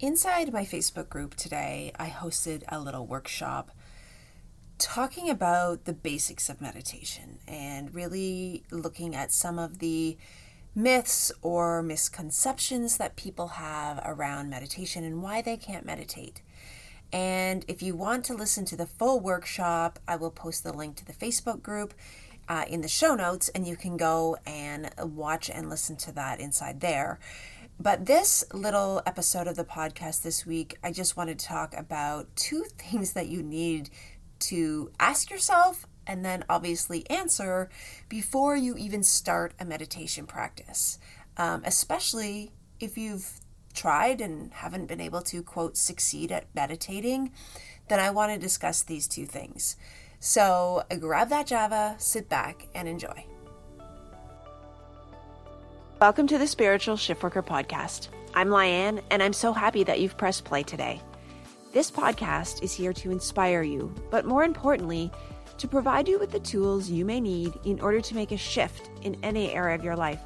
Inside my Facebook group today, I hosted a little workshop talking about the basics of meditation and really looking at some of the myths or misconceptions that people have around meditation and why they can't meditate. And if you want to listen to the full workshop, I will post the link to the Facebook group uh, in the show notes, and you can go and watch and listen to that inside there. But this little episode of the podcast this week, I just wanted to talk about two things that you need to ask yourself and then obviously answer before you even start a meditation practice, um, especially if you've tried and haven't been able to, quote, succeed at meditating, then I want to discuss these two things. So grab that Java, sit back, and enjoy. Welcome to the Spiritual Shiftworker Podcast. I'm Lianne, and I'm so happy that you've pressed play today. This podcast is here to inspire you, but more importantly, to provide you with the tools you may need in order to make a shift in any area of your life.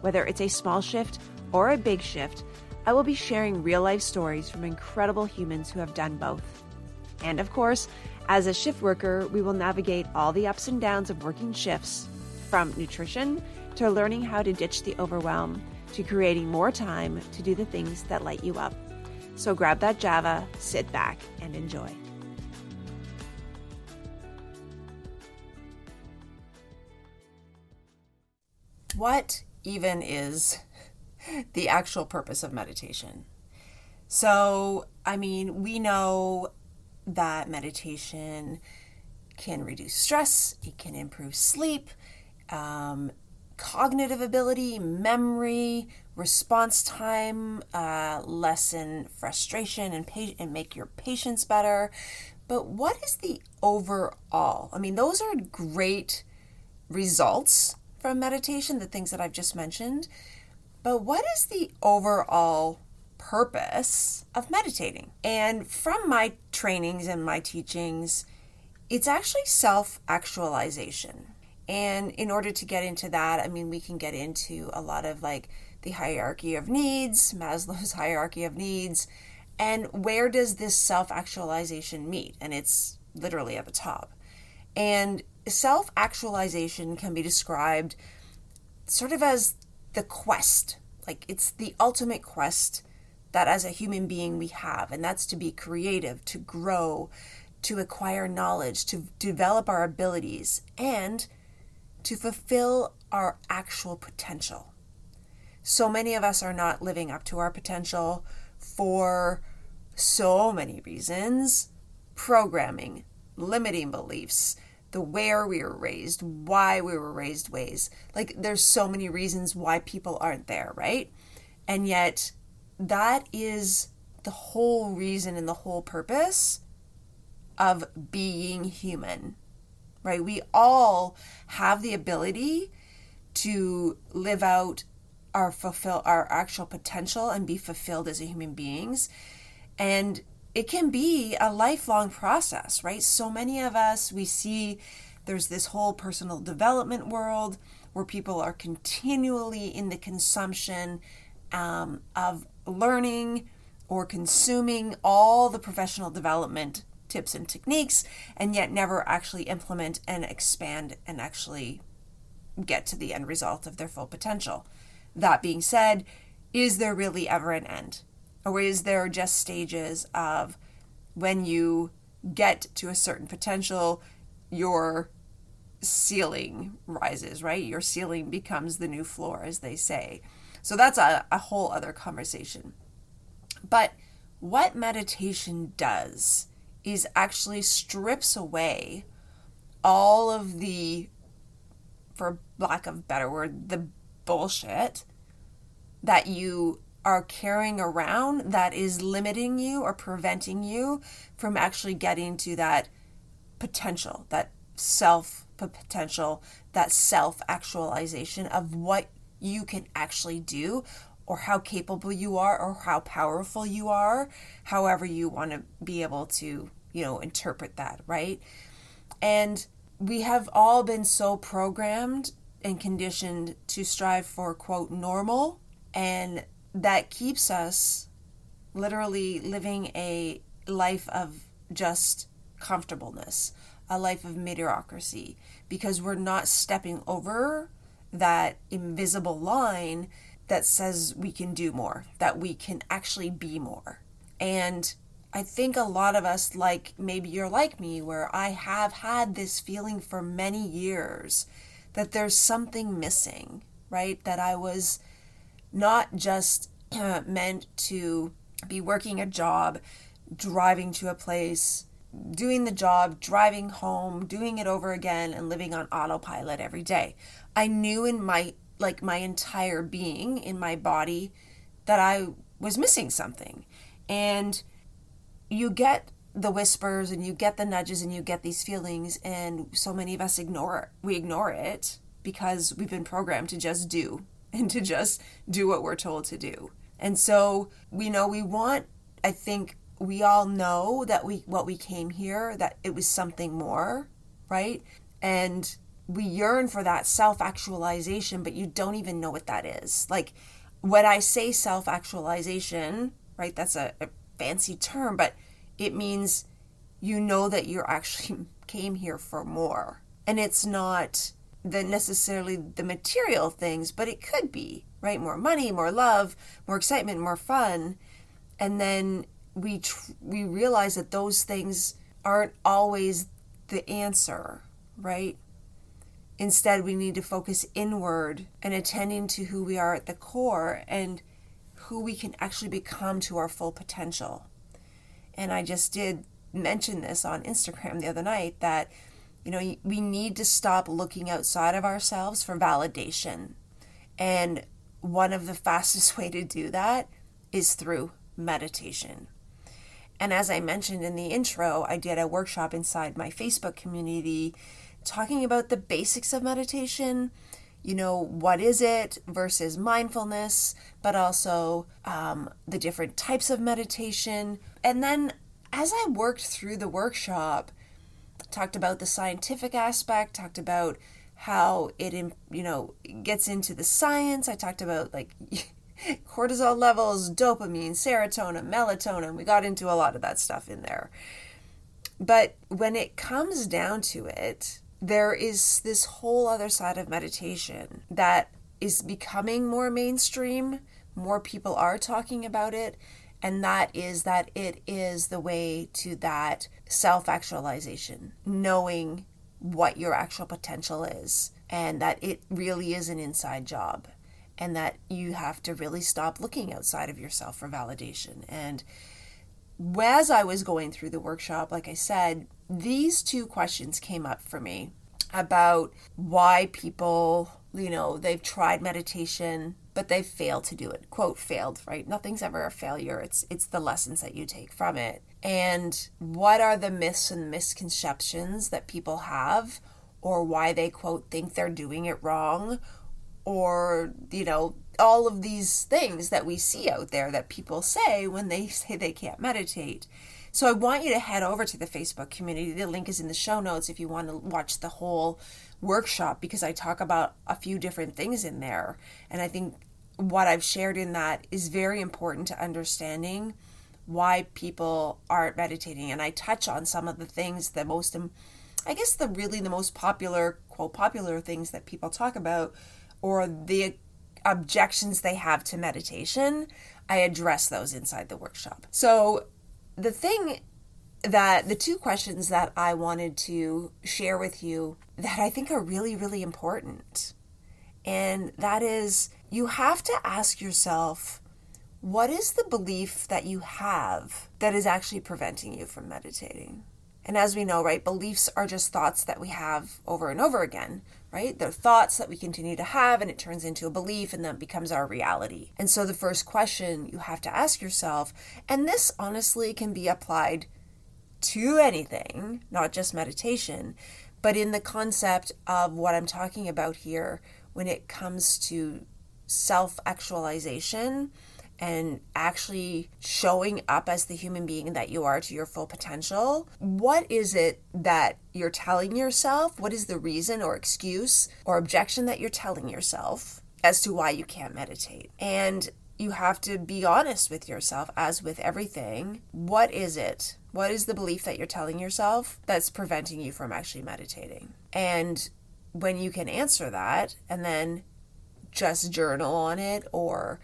Whether it's a small shift or a big shift, I will be sharing real life stories from incredible humans who have done both. And of course, as a shift worker, we will navigate all the ups and downs of working shifts from nutrition to learning how to ditch the overwhelm to creating more time to do the things that light you up. So grab that Java, sit back, and enjoy. What even is the actual purpose of meditation? So, I mean, we know that meditation can reduce stress, it can improve sleep, um, cognitive ability, memory, response time, uh, lessen frustration and, pa- and make your patience better. But what is the overall? I mean, those are great results from meditation, the things that I've just mentioned. But what is the overall purpose of meditating. And from my trainings and my teachings, it's actually self actualization. And in order to get into that, I mean, we can get into a lot of like the hierarchy of needs, Maslow's hierarchy of needs, and where does this self actualization meet? And it's literally at the top. And self actualization can be described sort of as the quest, like it's the ultimate quest that as a human being we have, and that's to be creative, to grow, to acquire knowledge, to develop our abilities, and to fulfill our actual potential. So many of us are not living up to our potential for so many reasons programming, limiting beliefs, the where we were raised, why we were raised ways. Like there's so many reasons why people aren't there, right? And yet that is the whole reason and the whole purpose of being human, right? We all have the ability to live out our fulfill our actual potential and be fulfilled as human beings. And it can be a lifelong process, right? So many of us, we see there's this whole personal development world where people are continually in the consumption um, of learning or consuming all the professional development tips and techniques and yet never actually implement and expand and actually get to the end result of their full potential. That being said, is there really ever an end? Or is there just stages of when you get to a certain potential, your ceiling rises, right? Your ceiling becomes the new floor, as they say. So that's a, a whole other conversation. But what meditation does is actually strips away all of the, for lack of better word, the bullshit that you are carrying around that is limiting you or preventing you from actually getting to that potential, that self potential, that self actualization of what you can actually do or how capable you are or how powerful you are, however you want to be able to, you know, interpret that, right? And we have all been so programmed and conditioned to strive for quote normal and that keeps us literally living a life of just comfortableness, a life of mediocrity, because we're not stepping over that invisible line that says we can do more, that we can actually be more. And I think a lot of us, like maybe you're like me, where I have had this feeling for many years that there's something missing, right? That I was not just meant to be working a job, driving to a place, doing the job, driving home, doing it over again, and living on autopilot every day. I knew in my like my entire being in my body that I was missing something. And you get the whispers and you get the nudges and you get these feelings and so many of us ignore. We ignore it because we've been programmed to just do and to just do what we're told to do. And so we know we want I think we all know that we what we came here that it was something more, right? And we yearn for that self-actualization, but you don't even know what that is. Like when I say self-actualization, right? That's a, a fancy term, but it means you know that you actually came here for more. And it's not the necessarily the material things, but it could be, right? More money, more love, more excitement, more fun. And then we tr- we realize that those things aren't always the answer, right? Instead, we need to focus inward and attending to who we are at the core and who we can actually become to our full potential. And I just did mention this on Instagram the other night that, you know, we need to stop looking outside of ourselves for validation. And one of the fastest way to do that is through meditation. And as I mentioned in the intro, I did a workshop inside my Facebook community talking about the basics of meditation you know, what is it versus mindfulness, but also um, the different types of meditation. And then as I worked through the workshop, talked about the scientific aspect, talked about how it, you know, gets into the science. I talked about like cortisol levels, dopamine, serotonin, melatonin. We got into a lot of that stuff in there. But when it comes down to it, there is this whole other side of meditation that is becoming more mainstream. More people are talking about it. And that is that it is the way to that self actualization, knowing what your actual potential is, and that it really is an inside job, and that you have to really stop looking outside of yourself for validation. And as I was going through the workshop, like I said, these two questions came up for me about why people, you know, they've tried meditation but they've failed to do it. Quote failed, right? Nothing's ever a failure. It's it's the lessons that you take from it. And what are the myths and misconceptions that people have or why they quote think they're doing it wrong or, you know, all of these things that we see out there that people say when they say they can't meditate. So I want you to head over to the Facebook community. The link is in the show notes if you want to watch the whole workshop because I talk about a few different things in there. And I think what I've shared in that is very important to understanding why people aren't meditating. And I touch on some of the things that most, I guess, the really the most popular, quote, popular things that people talk about or the objections they have to meditation. I address those inside the workshop. So the thing that the two questions that I wanted to share with you that I think are really, really important. And that is, you have to ask yourself, what is the belief that you have that is actually preventing you from meditating? And as we know, right, beliefs are just thoughts that we have over and over again, right? They're thoughts that we continue to have and it turns into a belief and then becomes our reality. And so the first question you have to ask yourself, and this honestly can be applied to anything, not just meditation, but in the concept of what I'm talking about here when it comes to self actualization and actually showing up as the human being that you are to your full potential, what is it that you're telling yourself? What is the reason or excuse or objection that you're telling yourself as to why you can't meditate? And you have to be honest with yourself, as with everything. What is it? What is the belief that you're telling yourself that's preventing you from actually meditating? And when you can answer that and then just journal on it or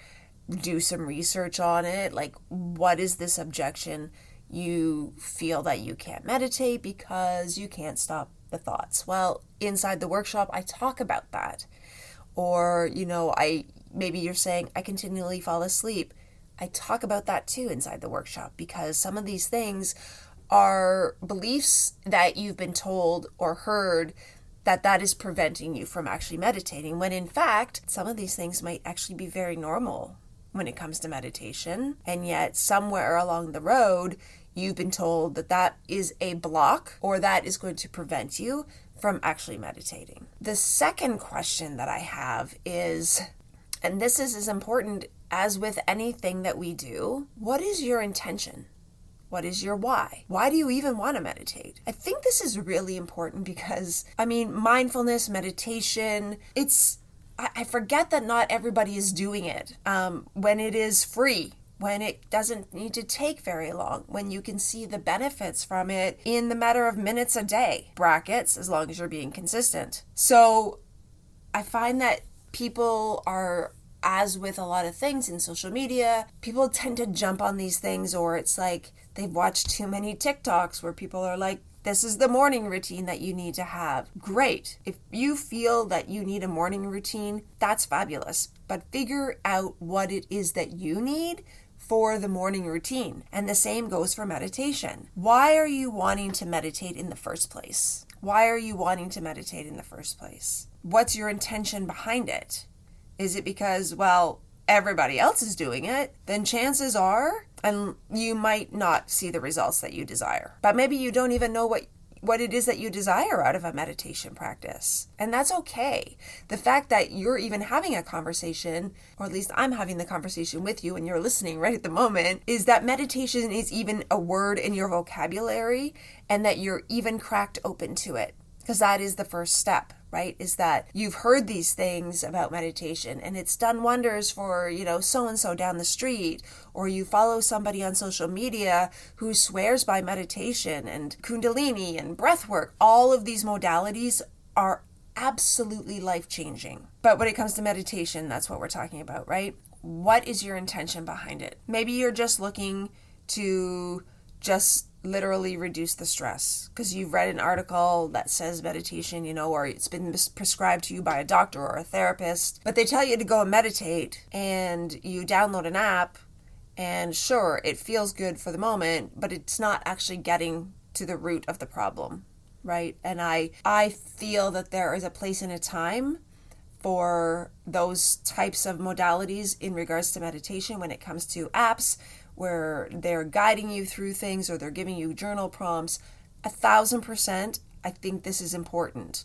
do some research on it, like what is this objection? You feel that you can't meditate because you can't stop the thoughts. Well, inside the workshop, I talk about that. Or, you know, I maybe you're saying, I continually fall asleep. I talk about that too inside the workshop because some of these things are beliefs that you've been told or heard that that is preventing you from actually meditating when in fact some of these things might actually be very normal when it comes to meditation and yet somewhere along the road you've been told that that is a block or that is going to prevent you from actually meditating. The second question that I have is and this is as important as with anything that we do. What is your intention? What is your why? Why do you even want to meditate? I think this is really important because, I mean, mindfulness, meditation, it's, I, forget that not everybody is doing it um, when it is free when it doesn't need to take very long, when you can see the benefits from it in the matter of minutes a day, brackets, as long as you're being consistent. So I find that people are as with a lot of things in social media, people tend to jump on these things, or it's like they've watched too many TikToks where people are like, this is the morning routine that you need to have. Great. If you feel that you need a morning routine, that's fabulous. But figure out what it is that you need for the morning routine. And the same goes for meditation. Why are you wanting to meditate in the first place? Why are you wanting to meditate in the first place? what's your intention behind it? Is it because, well, everybody else is doing it? Then chances are, and you might not see the results that you desire. But maybe you don't even know what what it is that you desire out of a meditation practice. And that's okay. The fact that you're even having a conversation, or at least I'm having the conversation with you and you're listening right at the moment, is that meditation is even a word in your vocabulary and that you're even cracked open to it. Because that is the first step right? Is that you've heard these things about meditation and it's done wonders for you know so and so down the street or you follow somebody on social media who swears by meditation and kundalini and breath work. All of these modalities are absolutely life changing but when it comes to meditation that's what we're talking about right? What is your intention behind it? Maybe you're just looking to just literally reduce the stress because you've read an article that says meditation, you know, or it's been prescribed to you by a doctor or a therapist, but they tell you to go and meditate and you download an app and sure, it feels good for the moment, but it's not actually getting to the root of the problem, right? And I I feel that there is a place and a time for those types of modalities in regards to meditation when it comes to apps where they're guiding you through things or they're giving you journal prompts, a thousand percent, I think this is important.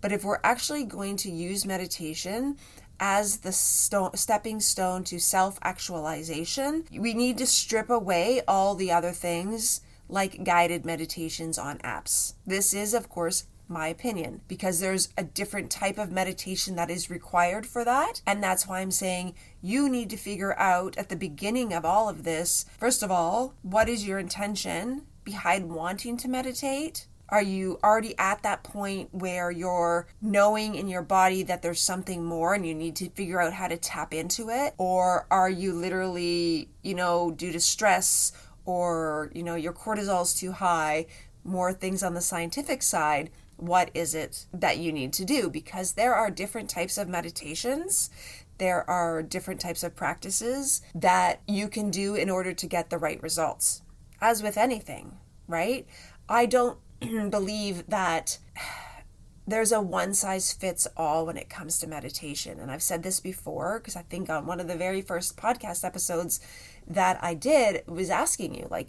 But if we're actually going to use meditation as the stepping stone to self actualization, we need to strip away all the other things like guided meditations on apps. This is, of course, my opinion, because there's a different type of meditation that is required for that. And that's why I'm saying you need to figure out at the beginning of all of this, first of all, what is your intention behind wanting to meditate? Are you already at that point where you're knowing in your body that there's something more and you need to figure out how to tap into it? Or are you literally, you know, due to stress or, you know, your cortisol's too high, more things on the scientific side? What is it that you need to do? Because there are different types of meditations. There are different types of practices that you can do in order to get the right results. As with anything right? I don't believe that there's a one size fits all when it comes to meditation. And i've said this before because i think on one of the very first podcast episodes that i did was asking you like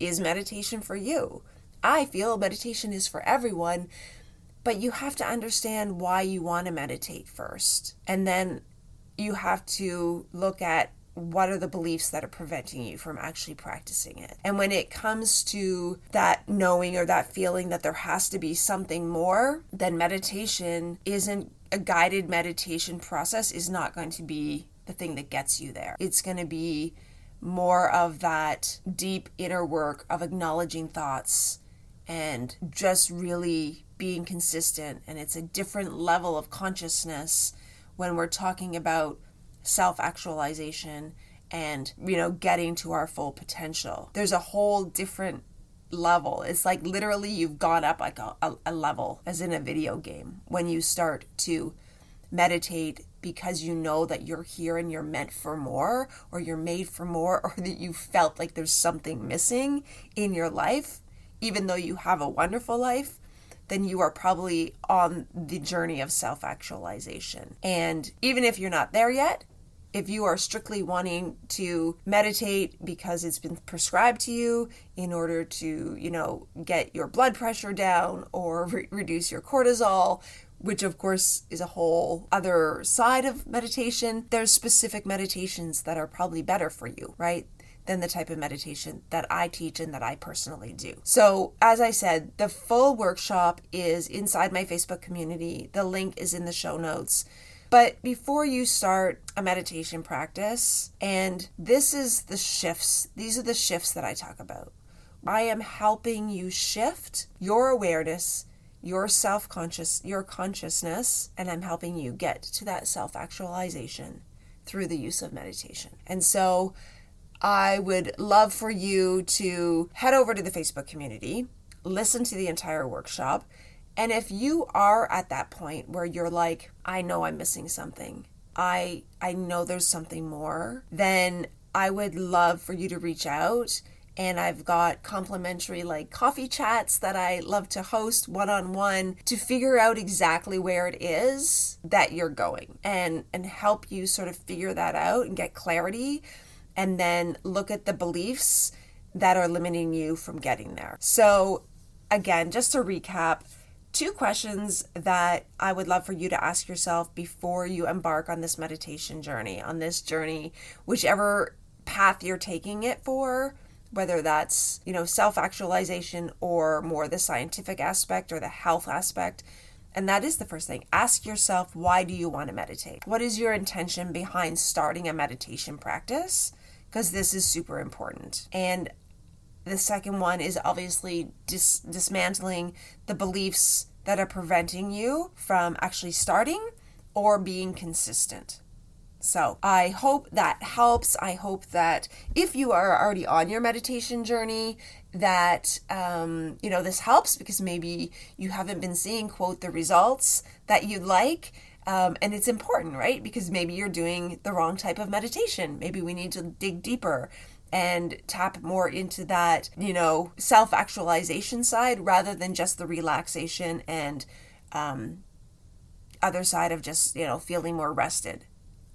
is meditation for you I feel meditation is for everyone, but you have to understand why you want to meditate first. And then you have to look at what are the beliefs that are preventing you from actually practicing it. And when it comes to that knowing or that feeling that there has to be something more, then meditation isn't a guided meditation process is not going to be the thing that gets you there. It's going to be more of that deep inner work of acknowledging thoughts and just really being consistent. And it's a different level of consciousness when we're talking about self actualization and, you know, getting to our full potential. There's a whole different level. It's like literally you've gone up like a, a, a level, as in a video game, when you start to meditate because you know that you're here and you're meant for more, or you're made for more, or that you felt like there's something missing in your life, even though you have a wonderful life, then you are probably on the journey of self actualization. And even if you're not there yet, if you are strictly wanting to meditate because it's been prescribed to you in order to, you know, get your blood pressure down or re- reduce your cortisol, which of course is a whole other side of meditation, there's specific meditations that are probably better for you, right? Than the type of meditation that I teach and that I personally do. So, as I said, the full workshop is inside my Facebook community. The link is in the show notes. But before you start a meditation practice, and this is the shifts, these are the shifts that I talk about. I am helping you shift your awareness, your self conscious, your consciousness, and I'm helping you get to that self actualization through the use of meditation. And so I would love for you to head over to the Facebook community, listen to the entire workshop, and if you are at that point where you're like, I know I'm missing something, I I know there's something more, then I would love for you to reach out and I've got complimentary like coffee chats that I love to host one on one to figure out exactly where it is that you're going and and help you sort of figure that out and get clarity and then look at the beliefs that are limiting you from getting there. So again, just to recap, two questions that I would love for you to ask yourself before you embark on this meditation journey, on this journey, whichever path you're taking it for, whether that's, you know, self-actualization or more the scientific aspect or the health aspect. And that is the first thing. Ask yourself, why do you want to meditate? What is your intention behind starting a meditation practice? Because this is super important. And the second one is obviously dis- dismantling the beliefs that are preventing you from actually starting or being consistent. So I hope that helps. I hope that if you are already on your meditation journey, that um, you know this helps because maybe you haven't been seeing quote the results that you'd like. Um, and it's important, right? Because maybe you're doing the wrong type of meditation. Maybe we need to dig deeper and tap more into that, you know, self actualization side rather than just the relaxation and um, other side of just, you know, feeling more rested.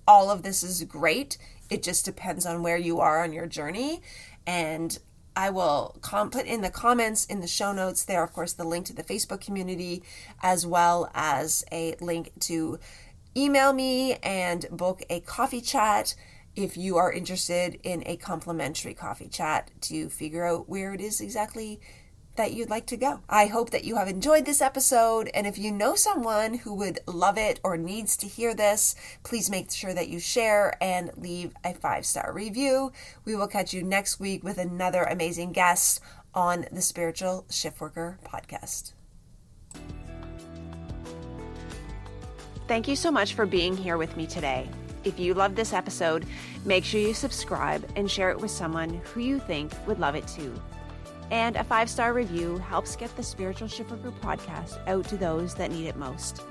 All of this is great. It just depends on where you are on your journey. And I will com- put in the comments in the show notes there, of course, the link to the Facebook community, as well as a link to email me and book a coffee chat if you are interested in a complimentary coffee chat to figure out where it is exactly that you'd like to go. I hope that you have enjoyed this episode. And if you know someone who would love it or needs to hear this, please make sure that you share and leave a five star review. We will catch you next week with another amazing guest on the Spiritual Shiftworker podcast. Thank you so much for being here with me today. If you loved this episode, make sure you subscribe and share it with someone who you think would love it too. And a five star review helps get the Spiritual Shiftworker podcast out to those that need it most.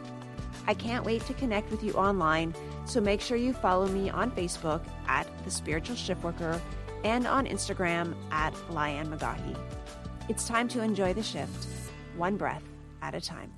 I can't wait to connect with you online, so make sure you follow me on Facebook at The Spiritual Shiftworker and on Instagram at Lianne McGaughy. It's time to enjoy the shift, one breath at a time.